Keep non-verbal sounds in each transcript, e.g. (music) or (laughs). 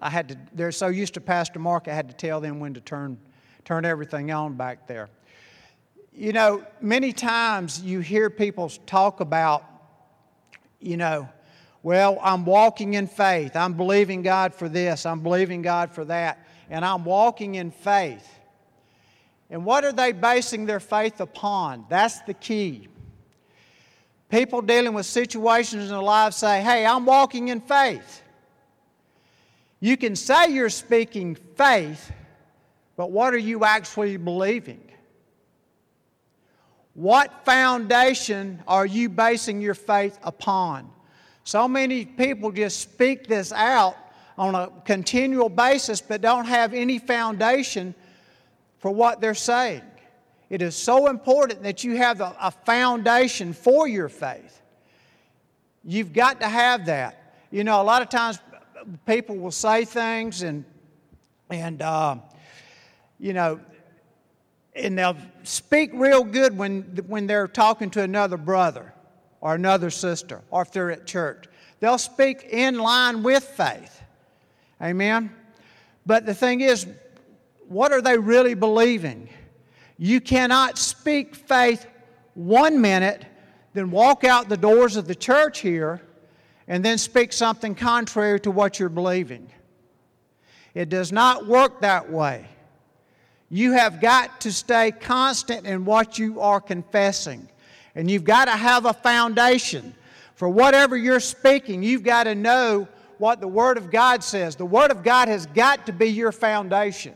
I had to, they're so used to Pastor Mark, I had to tell them when to turn, turn everything on back there. You know, many times you hear people talk about, you know, well, I'm walking in faith. I'm believing God for this. I'm believing God for that. And I'm walking in faith. And what are they basing their faith upon? That's the key. People dealing with situations in their lives say, Hey, I'm walking in faith. You can say you're speaking faith, but what are you actually believing? What foundation are you basing your faith upon? So many people just speak this out on a continual basis but don't have any foundation for what they're saying. It is so important that you have a, foundation for your faith. You've got to have that. You know, a lot of times people will say things and, and uh, you know, and they'll speak real good when, when they're talking to another brother or another sister, or if they're at church. They'll speak in line with faith. Amen? But the thing is, what are they really believing? You cannot speak faith one minute, then walk out the doors of the church here, and then speak something contrary to what you're believing. It does not work that way. You have got to stay constant in what you are confessing. And you've got to have a foundation. For whatever you're speaking, you've got to know what the Word of God says. The Word of God has got to be your foundation.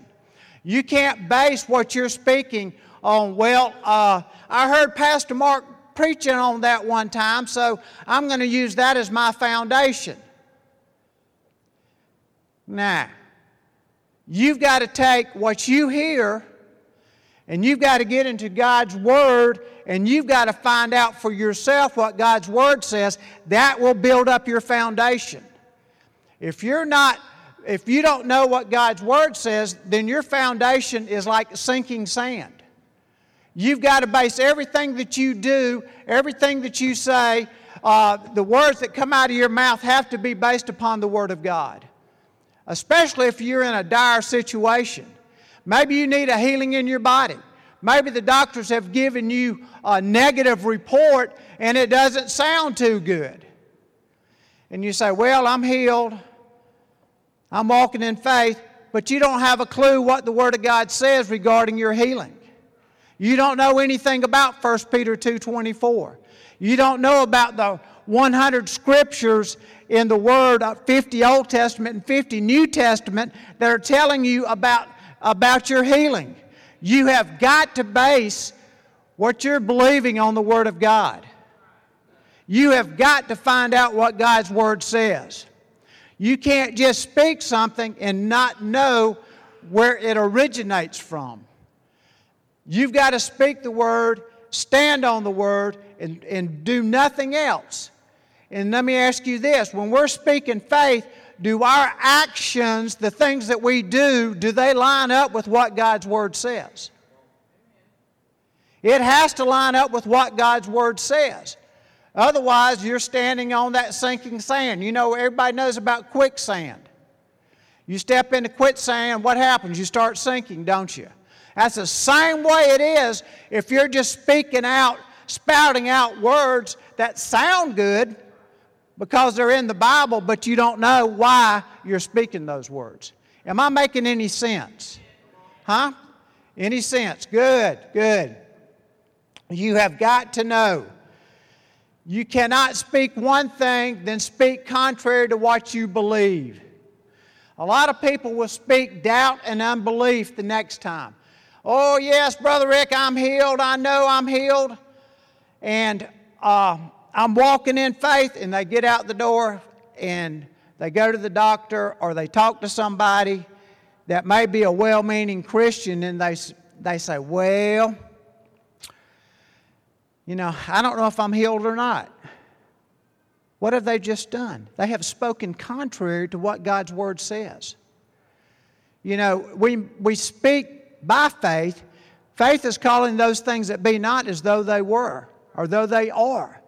You can't base what you're speaking on, well, uh, I heard Pastor Mark preaching on that one time, so I'm going to use that as my foundation. Now, you've got to take what you hear and you've got to get into God's Word and you've got to find out for yourself what God's Word says. That will build up your foundation. If you're not if you don't know what God's Word says, then your foundation is like sinking sand. You've got to base everything that you do, everything that you say, uh, the words that come out of your mouth have to be based upon the Word of God, especially if you're in a dire situation. Maybe you need a healing in your body. Maybe the doctors have given you a negative report and it doesn't sound too good. And you say, Well, I'm healed. I'm walking in faith, but you don't have a clue what the Word of God says regarding your healing. You don't know anything about 1 Peter 2.24. You don't know about the 100 scriptures in the Word, uh, 50 Old Testament and 50 New Testament, that are telling you about, about your healing. You have got to base what you're believing on the Word of God. You have got to find out what God's Word says. You can't just speak something and not know where it originates from. You've got to speak the word, stand on the word, and, and do nothing else. And let me ask you this when we're speaking faith, do our actions, the things that we do, do they line up with what God's Word says? It has to line up with what God's Word says. Otherwise, you're standing on that sinking sand. You know, everybody knows about quicksand. You step into quicksand, what happens? You start sinking, don't you? That's the same way it is if you're just speaking out, spouting out words that sound good because they're in the Bible, but you don't know why you're speaking those words. Am I making any sense? Huh? Any sense? Good, good. You have got to know you cannot speak one thing, then speak contrary to what you believe. A lot of people will speak doubt and unbelief the next time. Oh, yes, Brother Rick, I'm healed. I know I'm healed. And uh, I'm walking in faith. And they get out the door and they go to the doctor or they talk to somebody that may be a well meaning Christian and they, they say, Well, you know, I don't know if I'm healed or not. What have they just done? They have spoken contrary to what God's Word says. You know, we, we speak by faith. Faith is calling those things that be not as though they were or though they are.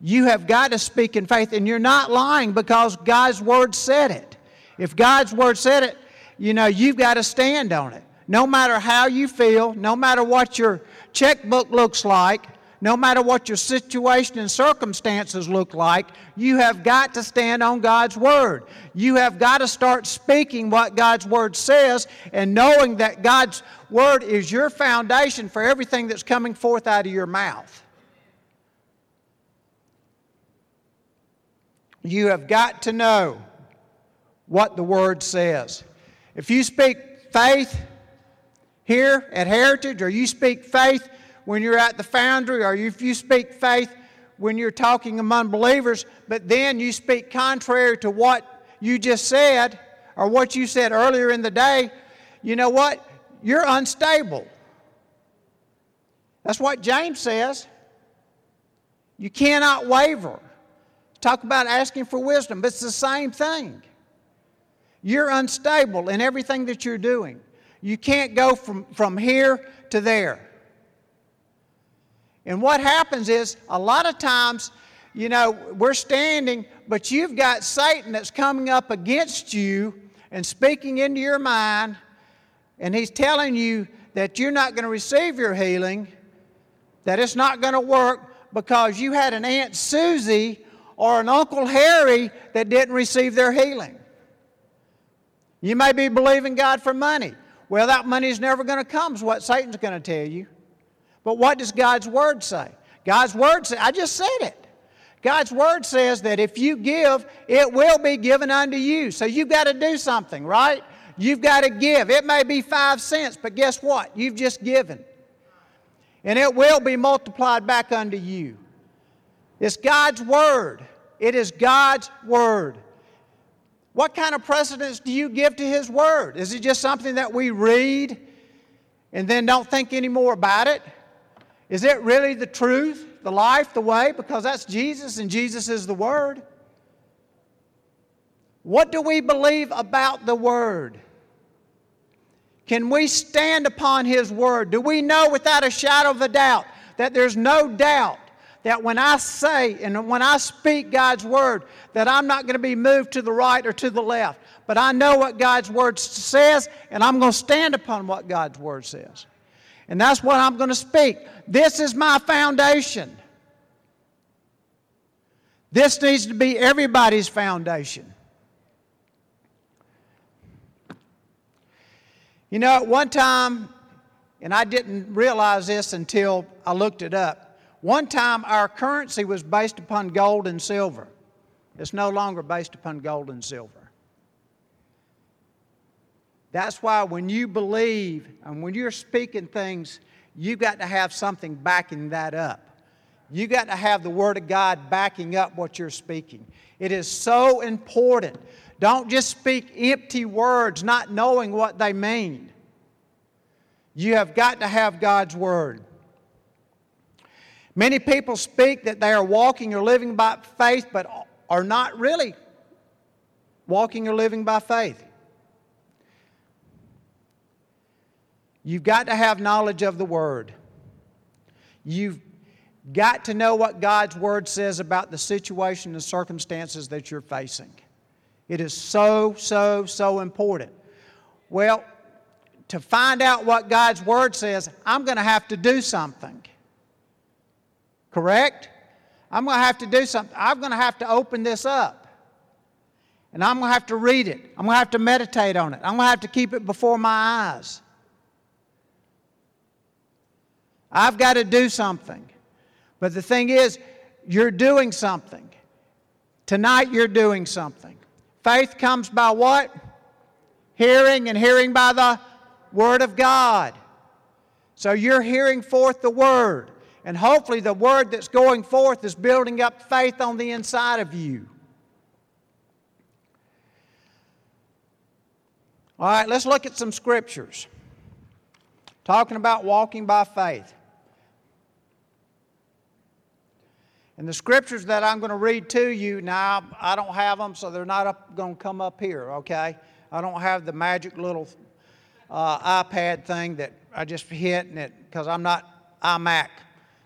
You have got to speak in faith, and you're not lying because God's Word said it. If God's Word said it, you know, you've got to stand on it. No matter how you feel, no matter what your checkbook looks like, no matter what your situation and circumstances look like, you have got to stand on God's Word. You have got to start speaking what God's Word says and knowing that God's Word is your foundation for everything that's coming forth out of your mouth. You have got to know what the Word says. If you speak faith here at Heritage, or you speak faith when you're at the foundry, or if you speak faith when you're talking among believers, but then you speak contrary to what you just said or what you said earlier in the day, you know what? You're unstable. That's what James says. You cannot waver. Talk about asking for wisdom, but it's the same thing. You're unstable in everything that you're doing. You can't go from, from here to there. And what happens is, a lot of times, you know, we're standing, but you've got Satan that's coming up against you and speaking into your mind, and he's telling you that you're not going to receive your healing, that it's not going to work because you had an Aunt Susie or an Uncle Harry that didn't receive their healing. You may be believing God for money. Well, that money is never going to come, is what Satan's going to tell you. But what does God's Word say? God's Word says, I just said it. God's Word says that if you give, it will be given unto you. So you've got to do something, right? You've got to give. It may be five cents, but guess what? You've just given. And it will be multiplied back unto you. It's God's Word. It is God's Word. What kind of precedence do you give to His Word? Is it just something that we read and then don't think any more about it? Is it really the truth, the life, the way? Because that's Jesus and Jesus is the Word. What do we believe about the Word? Can we stand upon His Word? Do we know without a shadow of a doubt that there's no doubt that when I say and when I speak God's Word, that I'm not going to be moved to the right or to the left, but I know what God's Word says and I'm going to stand upon what God's Word says. And that's what I'm going to speak. This is my foundation. This needs to be everybody's foundation. You know, at one time, and I didn't realize this until I looked it up, one time our currency was based upon gold and silver. It's no longer based upon gold and silver. That's why when you believe and when you're speaking things, you've got to have something backing that up. You've got to have the Word of God backing up what you're speaking. It is so important. Don't just speak empty words, not knowing what they mean. You have got to have God's Word. Many people speak that they are walking or living by faith, but are not really walking or living by faith. You've got to have knowledge of the Word. You've got to know what God's Word says about the situation and circumstances that you're facing. It is so, so, so important. Well, to find out what God's Word says, I'm going to have to do something. Correct? I'm going to have to do something. I'm going to have to open this up. And I'm going to have to read it. I'm going to have to meditate on it. I'm going to have to keep it before my eyes. I've got to do something. But the thing is, you're doing something. Tonight, you're doing something. Faith comes by what? Hearing, and hearing by the Word of God. So you're hearing forth the Word. And hopefully, the Word that's going forth is building up faith on the inside of you. All right, let's look at some scriptures. Talking about walking by faith. And the scriptures that I'm going to read to you now, I don't have them, so they're not up, going to come up here, okay? I don't have the magic little uh, iPad thing that I just hit and it, because I'm not iMac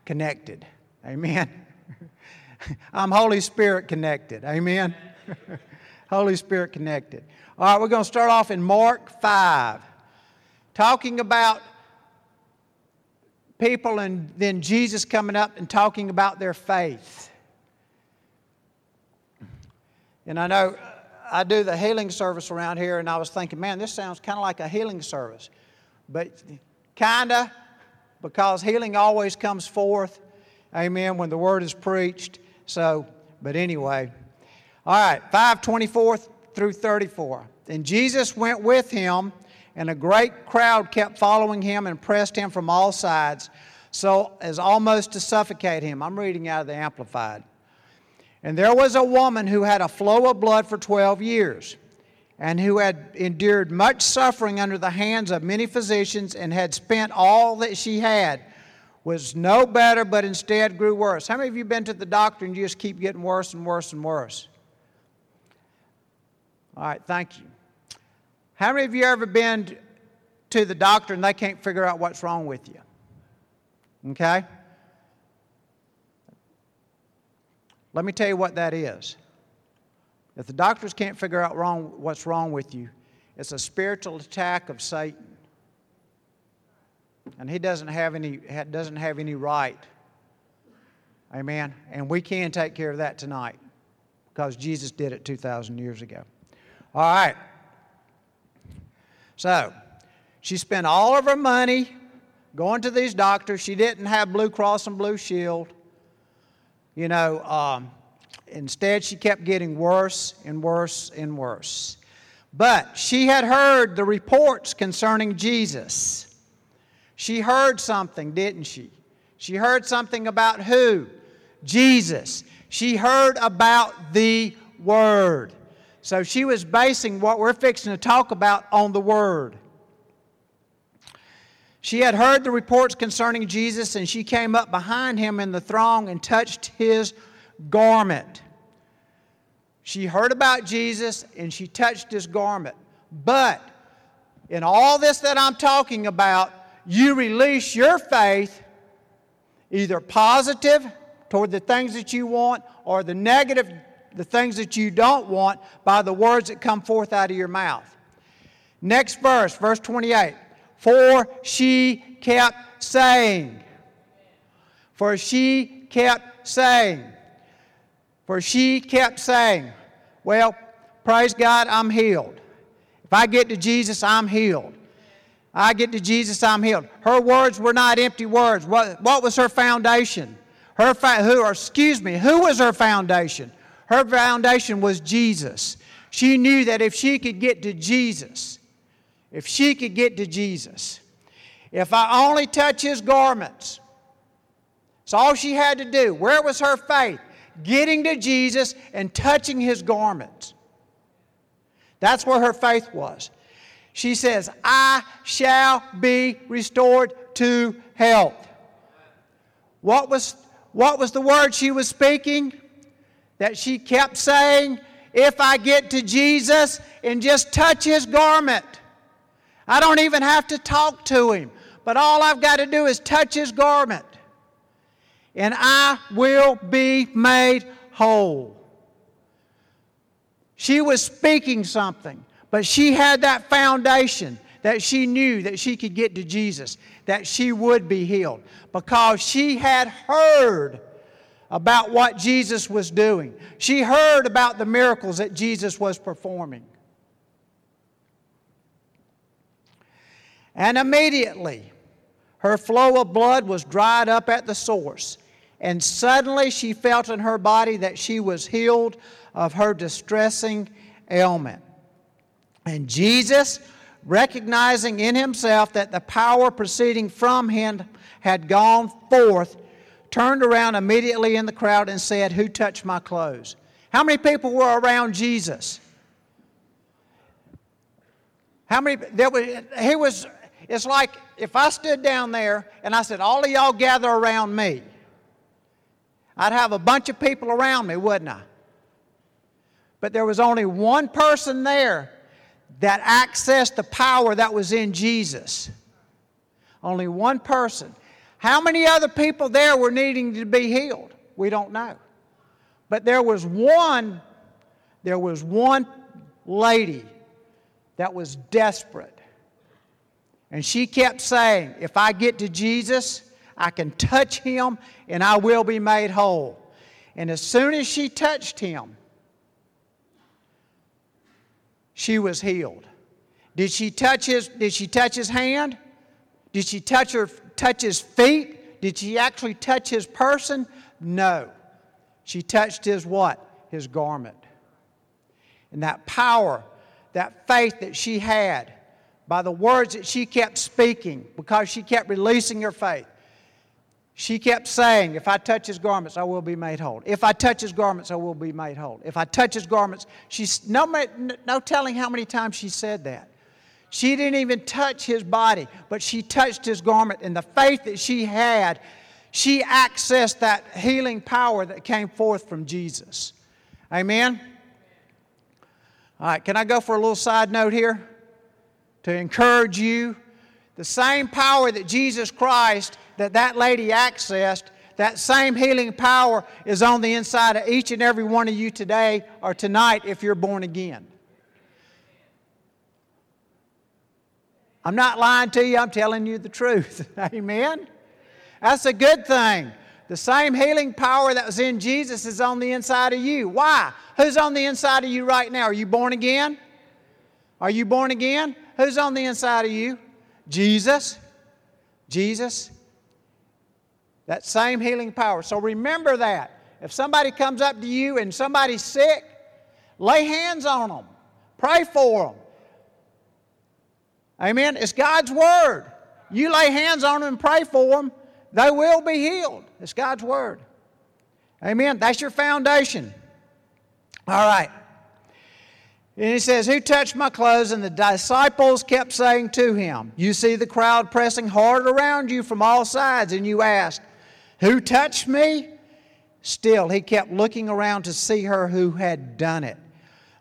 connected. Amen. (laughs) I'm Holy Spirit connected. Amen. (laughs) Holy Spirit connected. All right, we're going to start off in Mark 5, talking about people and then Jesus coming up and talking about their faith. And I know I do the healing service around here, and I was thinking, man, this sounds kind of like a healing service. But kind of, because healing always comes forth, amen, when the word is preached. So, but anyway. All right, 524 through 34. And Jesus went with him, and a great crowd kept following him and pressed him from all sides, so as almost to suffocate him. I'm reading out of the Amplified. And there was a woman who had a flow of blood for 12 years, and who had endured much suffering under the hands of many physicians, and had spent all that she had, was no better, but instead grew worse. How many of you been to the doctor and you just keep getting worse and worse and worse? All right, thank you. How many of you ever been to the doctor and they can't figure out what's wrong with you? Okay? Let me tell you what that is. If the doctors can't figure out wrong, what's wrong with you, it's a spiritual attack of Satan. And he doesn't have any, doesn't have any right. Amen. And we can take care of that tonight because Jesus did it 2,000 years ago. All right. So, she spent all of her money going to these doctors. She didn't have Blue Cross and Blue Shield. You know, um, instead, she kept getting worse and worse and worse. But she had heard the reports concerning Jesus. She heard something, didn't she? She heard something about who? Jesus. She heard about the Word. So she was basing what we're fixing to talk about on the Word. She had heard the reports concerning Jesus, and she came up behind him in the throng and touched his garment. She heard about Jesus and she touched his garment. But in all this that I'm talking about, you release your faith, either positive toward the things that you want or the negative the things that you don't want by the words that come forth out of your mouth. Next verse, verse 28. For she kept saying, For she kept saying, For she kept saying, Well, praise God, I'm healed. If I get to Jesus, I'm healed. I get to Jesus, I'm healed. Her words were not empty words. What, what was her foundation? Her fa- who, excuse me, who was her foundation? Her foundation was Jesus. She knew that if she could get to Jesus, if she could get to Jesus, if I only touch his garments, it's all she had to do. Where was her faith? Getting to Jesus and touching his garments. That's where her faith was. She says, I shall be restored to health. What was, what was the word she was speaking? That she kept saying, If I get to Jesus and just touch his garment, I don't even have to talk to him, but all I've got to do is touch his garment, and I will be made whole. She was speaking something, but she had that foundation that she knew that she could get to Jesus, that she would be healed, because she had heard about what Jesus was doing. She heard about the miracles that Jesus was performing. And immediately, her flow of blood was dried up at the source. And suddenly she felt in her body that she was healed of her distressing ailment. And Jesus, recognizing in himself that the power proceeding from him had gone forth, turned around immediately in the crowd and said, Who touched my clothes? How many people were around Jesus? How many? There was, he was, it's like if I stood down there and I said, All of y'all gather around me, I'd have a bunch of people around me, wouldn't I? But there was only one person there that accessed the power that was in Jesus. Only one person. How many other people there were needing to be healed? We don't know. But there was one, there was one lady that was desperate. And she kept saying, If I get to Jesus, I can touch him and I will be made whole. And as soon as she touched him, she was healed. Did she touch his, did she touch his hand? Did she touch, her, touch his feet? Did she actually touch his person? No. She touched his what? His garment. And that power, that faith that she had by the words that she kept speaking because she kept releasing her faith. She kept saying, If I touch his garments, I will be made whole. If I touch his garments, I will be made whole. If I touch his garments, she's no, no telling how many times she said that. She didn't even touch his body, but she touched his garment. And the faith that she had, she accessed that healing power that came forth from Jesus. Amen? All right, can I go for a little side note here? To encourage you. The same power that Jesus Christ that that lady accessed, that same healing power is on the inside of each and every one of you today or tonight if you're born again. I'm not lying to you, I'm telling you the truth. (laughs) Amen? That's a good thing. The same healing power that was in Jesus is on the inside of you. Why? Who's on the inside of you right now? Are you born again? Are you born again? Who's on the inside of you? Jesus. Jesus. That same healing power. So remember that. If somebody comes up to you and somebody's sick, lay hands on them, pray for them. Amen. It's God's Word. You lay hands on them and pray for them, they will be healed. It's God's Word. Amen. That's your foundation. All right. And he says, Who touched my clothes? And the disciples kept saying to him, You see the crowd pressing hard around you from all sides, and you ask, who touched me? Still, he kept looking around to see her who had done it.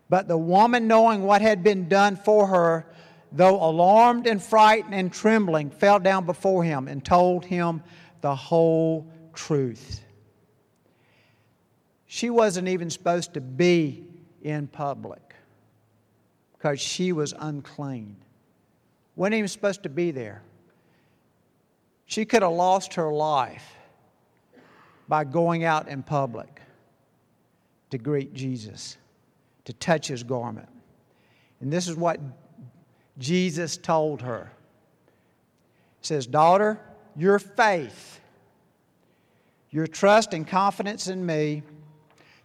But the woman, knowing what had been done for her, though alarmed and frightened and trembling, fell down before him and told him the whole truth. She wasn't even supposed to be in public because she was unclean. Wasn't even supposed to be there. She could have lost her life by going out in public to greet Jesus, to touch his garment. And this is what Jesus told her. He says, Daughter, your faith, your trust and confidence in me,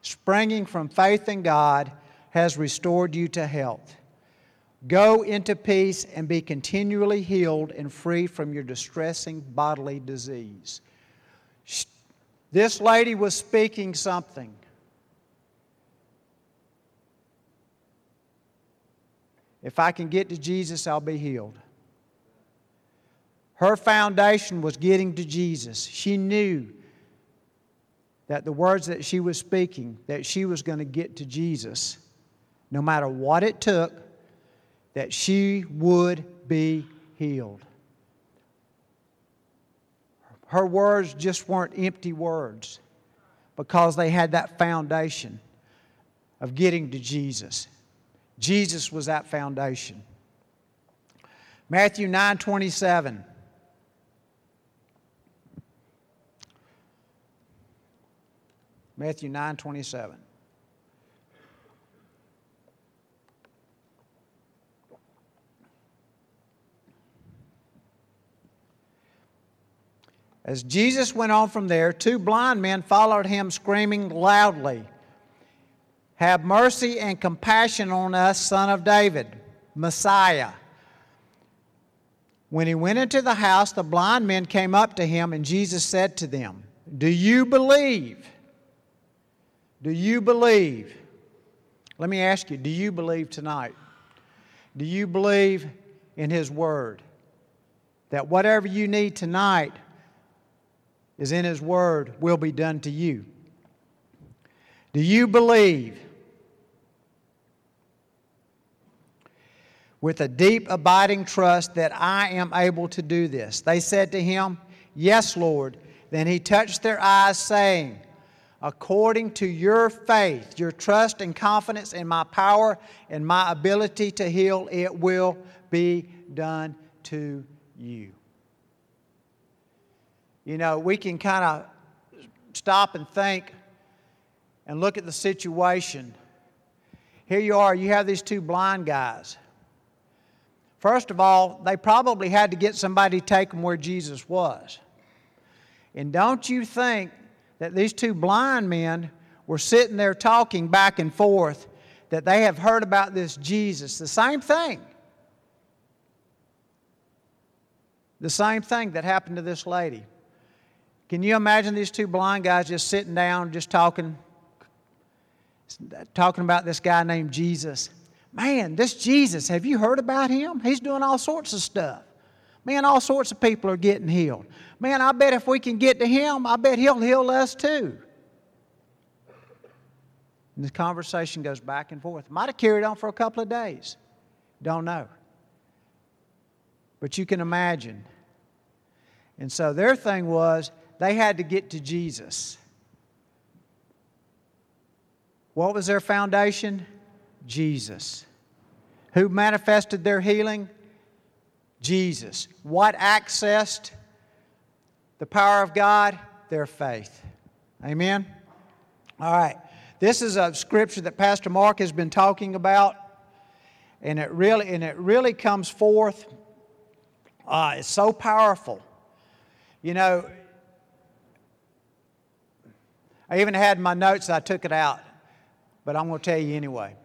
springing from faith in God, has restored you to health. Go into peace and be continually healed and free from your distressing bodily disease. This lady was speaking something. If I can get to Jesus, I'll be healed. Her foundation was getting to Jesus. She knew that the words that she was speaking, that she was going to get to Jesus, no matter what it took, that she would be healed her words just weren't empty words because they had that foundation of getting to Jesus. Jesus was that foundation. Matthew 9 27. Matthew 9 27. As Jesus went on from there, two blind men followed him, screaming loudly, Have mercy and compassion on us, son of David, Messiah. When he went into the house, the blind men came up to him, and Jesus said to them, Do you believe? Do you believe? Let me ask you, do you believe tonight? Do you believe in His Word? That whatever you need tonight, is in His Word will be done to you. Do you believe with a deep, abiding trust that I am able to do this? They said to him, Yes, Lord. Then he touched their eyes, saying, according to your faith, your trust and confidence in my power and my ability to heal, it will be done to you. You know, we can kind of stop and think and look at the situation. Here you are, you have these two blind guys. First of all, they probably had to get somebody to take them where Jesus was. And don't you think that these two blind men were sitting there talking back and forth that they have heard about this Jesus? The same thing. The same thing that happened to this lady. Can you imagine these two blind guys just sitting down, just talking, talking about this guy named Jesus? Man, this Jesus, have you heard about him? He's doing all sorts of stuff. Man, all sorts of people are getting healed. Man, I bet if we can get to him, I bet he'll heal us too. And the conversation goes back and forth. Might have carried on for a couple of days. Don't know. But you can imagine. And so their thing was they had to get to Jesus. What was their foundation? Jesus. Who manifested their healing? Jesus. What accessed the power of God? Their faith. Amen? All right. This is a scripture that Pastor Mark has been talking about, and it really, and it really comes forth. Uh, it's so powerful. You know, I even had my notes, I took it out, but I'm going to tell you anyway.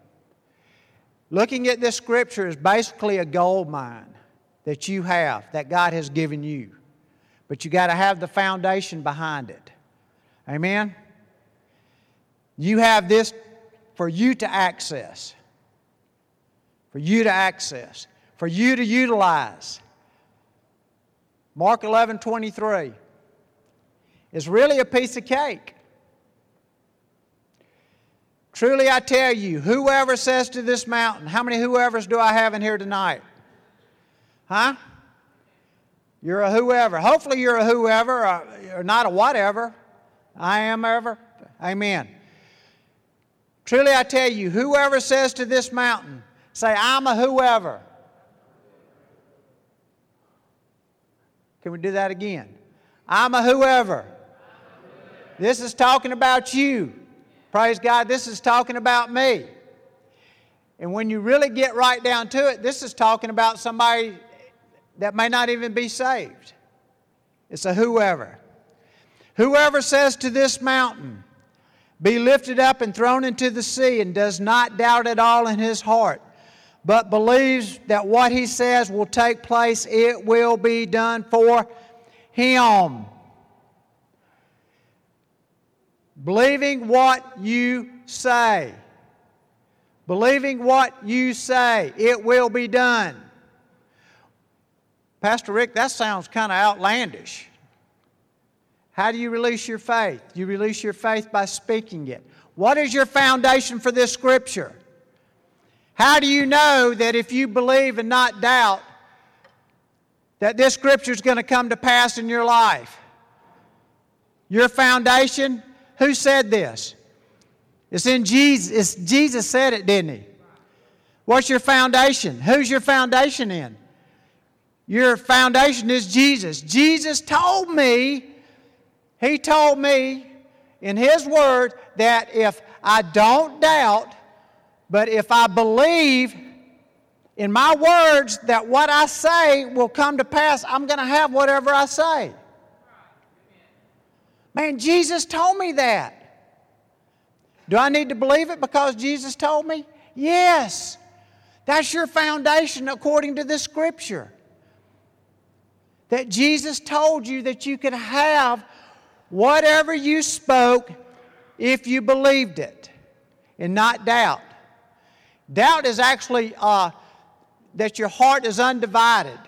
Looking at this scripture is basically a gold mine that you have, that God has given you. But you got to have the foundation behind it. Amen? You have this for you to access, for you to access, for you to utilize. Mark 11 23 is really a piece of cake. Truly I tell you, whoever says to this mountain, how many whoever's do I have in here tonight? Huh? You're a whoever. Hopefully, you're a whoever, or, or not a whatever. I am ever. Amen. Truly, I tell you, whoever says to this mountain, say, I'm a whoever. Can we do that again? I'm a whoever. This is talking about you. Praise God, this is talking about me. And when you really get right down to it, this is talking about somebody that may not even be saved. It's a whoever. Whoever says to this mountain, Be lifted up and thrown into the sea, and does not doubt at all in his heart, but believes that what he says will take place, it will be done for him. Believing what you say. Believing what you say, it will be done. Pastor Rick, that sounds kind of outlandish. How do you release your faith? You release your faith by speaking it. What is your foundation for this scripture? How do you know that if you believe and not doubt, that this scripture is going to come to pass in your life? Your foundation? Who said this? It's in Jesus. It's, Jesus said it, didn't he? What's your foundation? Who's your foundation in? Your foundation is Jesus. Jesus told me, He told me in His Word that if I don't doubt, but if I believe in my words that what I say will come to pass, I'm going to have whatever I say. Man, Jesus told me that. Do I need to believe it because Jesus told me? Yes. That's your foundation according to this scripture that Jesus told you that you could have whatever you spoke if you believed it and not doubt. Doubt is actually uh, that your heart is undivided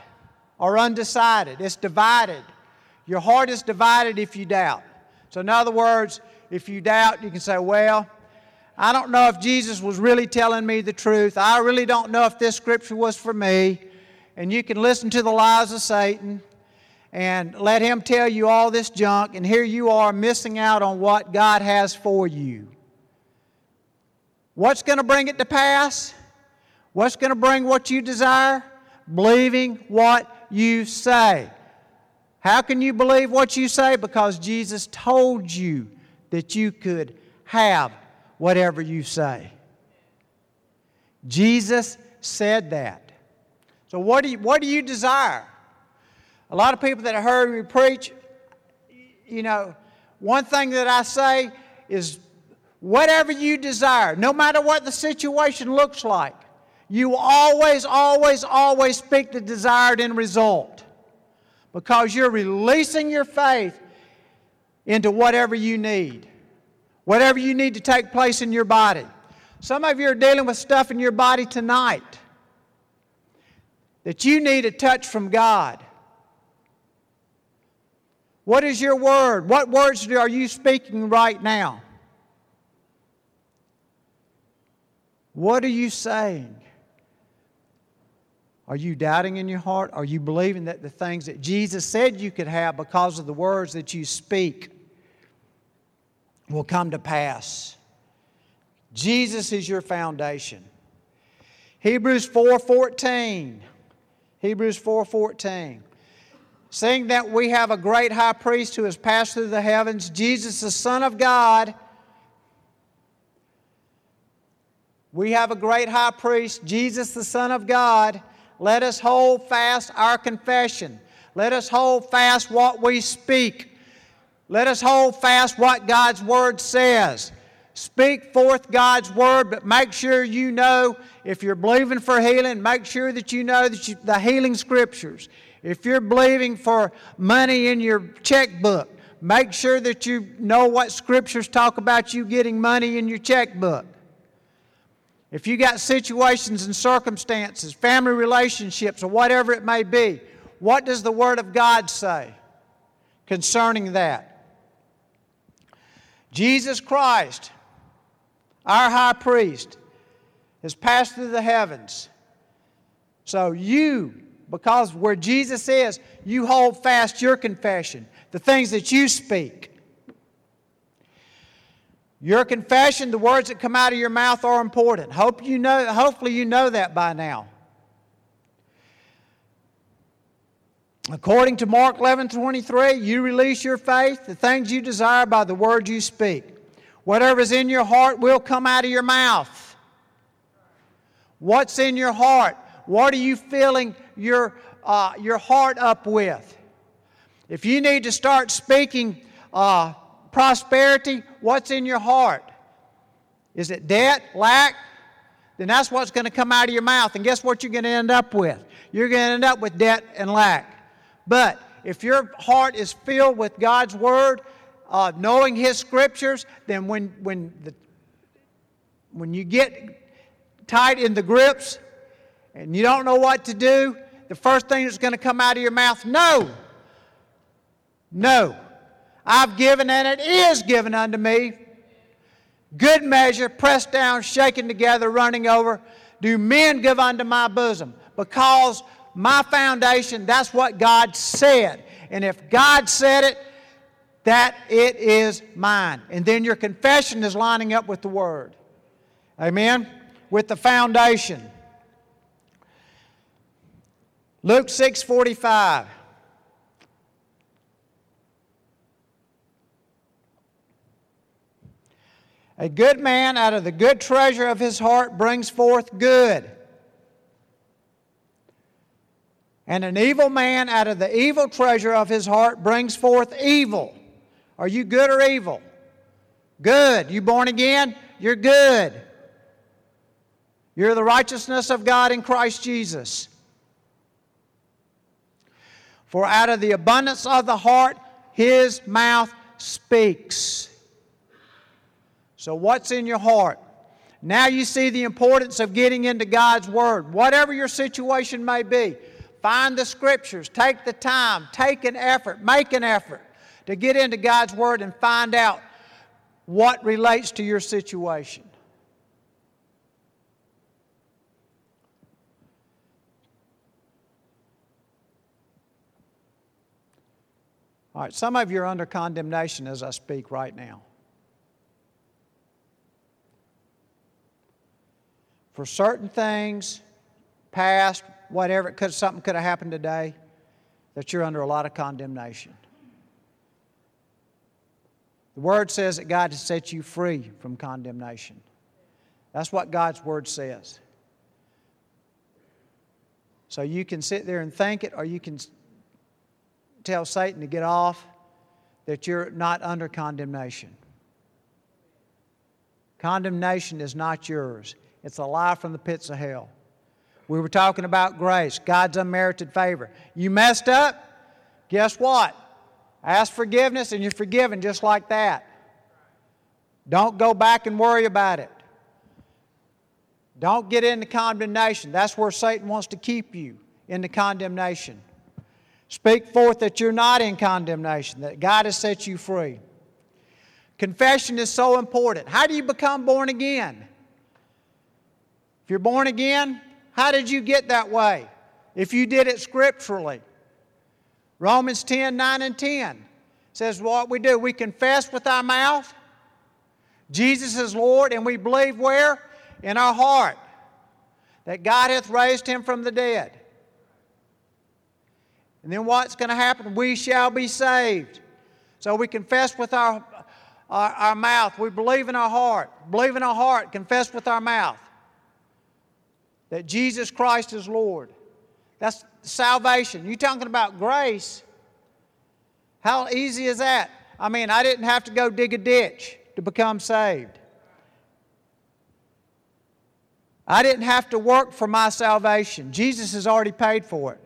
or undecided, it's divided. Your heart is divided if you doubt. So, in other words, if you doubt, you can say, Well, I don't know if Jesus was really telling me the truth. I really don't know if this scripture was for me. And you can listen to the lies of Satan and let him tell you all this junk, and here you are missing out on what God has for you. What's going to bring it to pass? What's going to bring what you desire? Believing what you say. How can you believe what you say? Because Jesus told you that you could have whatever you say. Jesus said that. So, what do you, what do you desire? A lot of people that heard me preach, you know, one thing that I say is whatever you desire, no matter what the situation looks like, you always, always, always speak the desired end result because you're releasing your faith into whatever you need, whatever you need to take place in your body. Some of you are dealing with stuff in your body tonight that you need a touch from God. What is your word? What words are you speaking right now? What are you saying? Are you doubting in your heart? Are you believing that the things that Jesus said you could have because of the words that you speak will come to pass? Jesus is your foundation. Hebrews 4:14. Hebrews 4:14. Saying that we have a great high priest who has passed through the heavens, Jesus the Son of God, We have a great high priest, Jesus, the Son of God. Let us hold fast our confession. Let us hold fast what we speak. Let us hold fast what God's Word says. Speak forth God's Word, but make sure you know if you're believing for healing, make sure that you know that you, the healing Scriptures. If you're believing for money in your checkbook, make sure that you know what Scriptures talk about you getting money in your checkbook. If you got situations and circumstances, family relationships, or whatever it may be, what does the Word of God say concerning that? Jesus Christ, our high priest, has passed through the heavens. So you, because where Jesus is, you hold fast your confession, the things that you speak. Your confession, the words that come out of your mouth are important. Hope you know, hopefully you know that by now. According to Mark 11 23, you release your faith, the things you desire by the words you speak. Whatever is in your heart will come out of your mouth. What's in your heart? What are you filling your, uh, your heart up with? If you need to start speaking uh, prosperity, what's in your heart? Is it debt, lack? Then that's what's going to come out of your mouth. And guess what you're going to end up with? You're going to end up with debt and lack. But if your heart is filled with God's Word, uh, knowing His Scriptures, then when, when, the, when you get tight in the grips and you don't know what to do, the first thing that's going to come out of your mouth, no. No. I've given, and it is given unto me. Good measure, pressed down, shaken together, running over, do men give unto my bosom. Because my foundation, that's what God said. And if God said it, that it is mine. And then your confession is lining up with the Word. Amen? With the foundation. Luke 6 45. A good man out of the good treasure of his heart brings forth good. And an evil man out of the evil treasure of his heart brings forth evil. Are you good or evil? Good. You born again? You're good. You're the righteousness of God in Christ Jesus. For out of the abundance of the heart, his mouth speaks. So, what's in your heart? Now you see the importance of getting into God's Word. Whatever your situation may be, find the Scriptures, take the time, take an effort, make an effort to get into God's Word and find out what relates to your situation. All right, some of you are under condemnation as I speak right now. For certain things, past, whatever, it could, something could have happened today, that you're under a lot of condemnation. The Word says that God has set you free from condemnation. That's what God's Word says. So you can sit there and think it, or you can tell Satan to get off, that you're not under condemnation. Condemnation is not yours, it's a lie from the pits of hell. We were talking about grace, God's unmerited favor. You messed up? Guess what? Ask forgiveness and you're forgiven just like that. Don't go back and worry about it. Don't get into condemnation. That's where Satan wants to keep you, into condemnation. Speak forth that you're not in condemnation, that God has set you free. Confession is so important. How do you become born again? If you're born again, how did you get that way? If you did it scripturally. Romans 10 9 and 10 says what we do. We confess with our mouth Jesus is Lord, and we believe where? In our heart that God hath raised him from the dead. And then what's going to happen? We shall be saved. So we confess with our, our, our, mouth. We believe in our heart. Believe in our heart. Confess with our mouth that Jesus Christ is Lord. That's salvation. You talking about grace? How easy is that? I mean, I didn't have to go dig a ditch to become saved. I didn't have to work for my salvation. Jesus has already paid for it.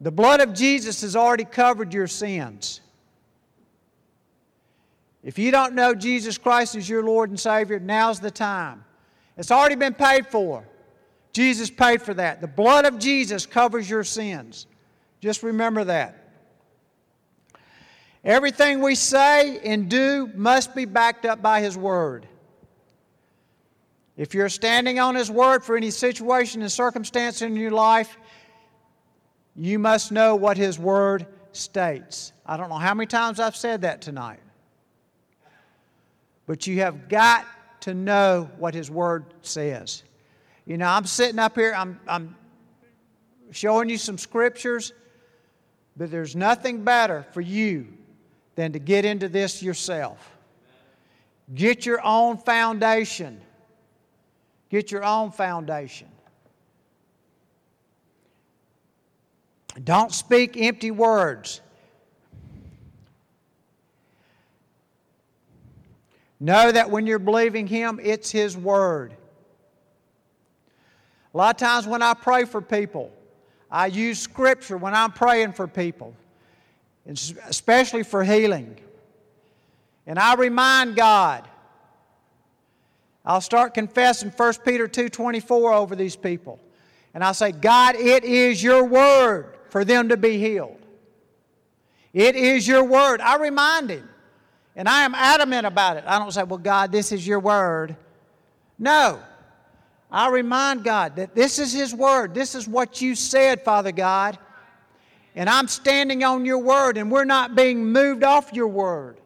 The blood of Jesus has already covered your sins. If you don't know Jesus Christ as your Lord and Savior, now's the time. It's already been paid for. Jesus paid for that. The blood of Jesus covers your sins. Just remember that. Everything we say and do must be backed up by His Word. If you're standing on His Word for any situation and circumstance in your life, you must know what His Word states. I don't know how many times I've said that tonight. But you have got to know what His Word says. You know, I'm sitting up here, I'm, I'm showing you some scriptures, but there's nothing better for you than to get into this yourself. Get your own foundation. Get your own foundation. Don't speak empty words. Know that when you're believing Him, it's His Word. A lot of times when I pray for people, I use Scripture when I'm praying for people, especially for healing. And I remind God. I'll start confessing 1 Peter 2.24 over these people. And I'll say, God, it is your word for them to be healed. It is your word. I remind him. And I am adamant about it. I don't say, well, God, this is your word. No. I remind God that this is His word. This is what you said, Father God. And I'm standing on your word, and we're not being moved off your word.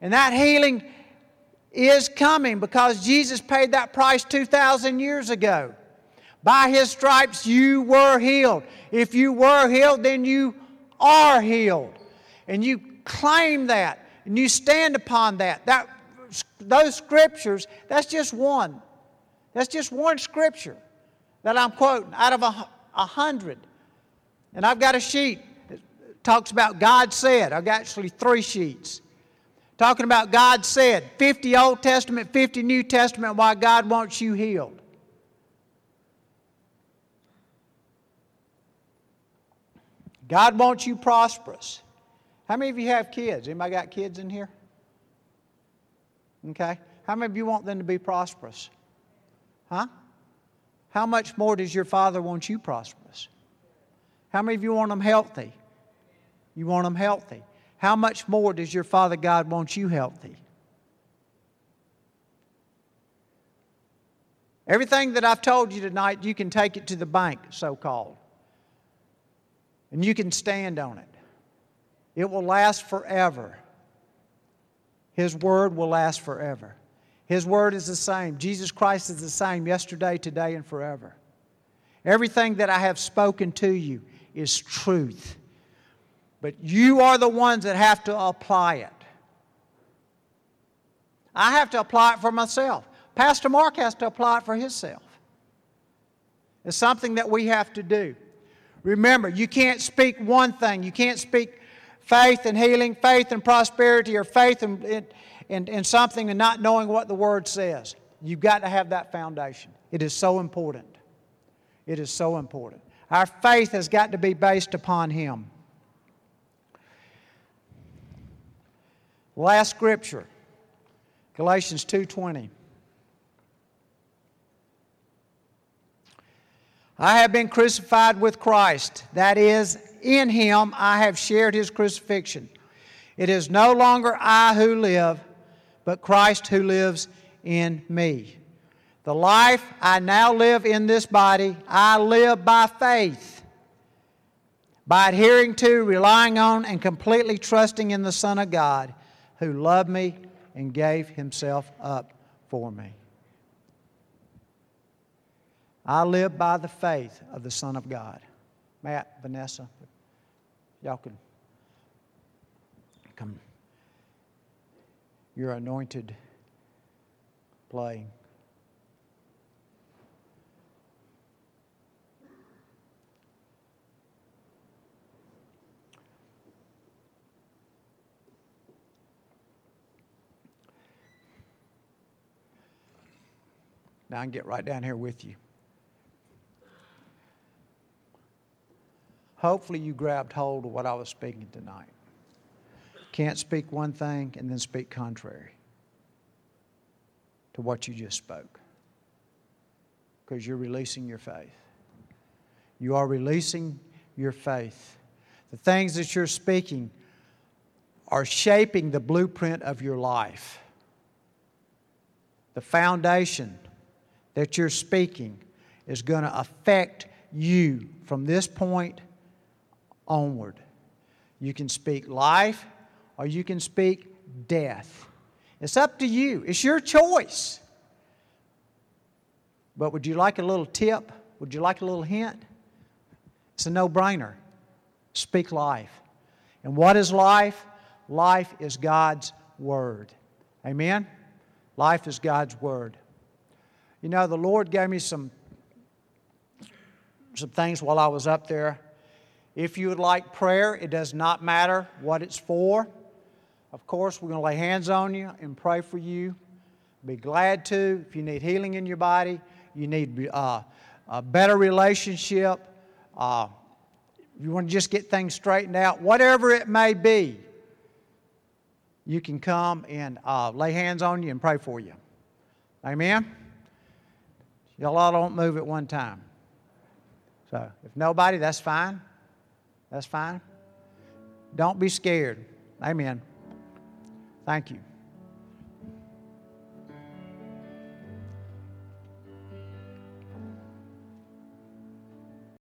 And that healing is coming because Jesus paid that price 2,000 years ago. By his stripes you were healed. If you were healed, then you are healed. And you claim that and you stand upon that. that those scriptures, that's just one. That's just one scripture that I'm quoting out of a, a hundred. And I've got a sheet that talks about God said. I've got actually three sheets. Talking about God said 50 Old Testament, 50 New Testament, why God wants you healed. God wants you prosperous. How many of you have kids? Anybody got kids in here? Okay. How many of you want them to be prosperous? Huh? How much more does your Father want you prosperous? How many of you want them healthy? You want them healthy. How much more does your Father God want you healthy? Everything that I've told you tonight, you can take it to the bank, so called. And you can stand on it. It will last forever. His word will last forever. His word is the same. Jesus Christ is the same yesterday, today, and forever. Everything that I have spoken to you is truth. But you are the ones that have to apply it. I have to apply it for myself. Pastor Mark has to apply it for himself. It's something that we have to do. Remember, you can't speak one thing. You can't speak faith and healing, faith and prosperity, or faith in, in, in, in something and not knowing what the Word says. You've got to have that foundation. It is so important. It is so important. Our faith has got to be based upon Him. Last scripture, Galatians 2:20. I have been crucified with Christ. That is, in him I have shared his crucifixion. It is no longer I who live, but Christ who lives in me. The life I now live in this body, I live by faith, by adhering to, relying on, and completely trusting in the Son of God who loved me and gave himself up for me. I live by the faith of the Son of God. Matt, Vanessa, y'all can come. Your anointed playing. Now I can get right down here with you. Hopefully, you grabbed hold of what I was speaking tonight. Can't speak one thing and then speak contrary to what you just spoke because you're releasing your faith. You are releasing your faith. The things that you're speaking are shaping the blueprint of your life. The foundation that you're speaking is going to affect you from this point onward. You can speak life or you can speak death. It's up to you, it's your choice. But would you like a little tip? Would you like a little hint? It's a no brainer. Speak life. And what is life? Life is God's Word. Amen? Life is God's Word. You know, the Lord gave me some, some things while I was up there. If you would like prayer, it does not matter what it's for. Of course, we're going to lay hands on you and pray for you. Be glad to. If you need healing in your body, you need uh, a better relationship, uh, you want to just get things straightened out, whatever it may be, you can come and uh, lay hands on you and pray for you. Amen? Y'all all don't move at one time. So if nobody, that's fine. That's fine. Don't be scared. Amen. Thank you.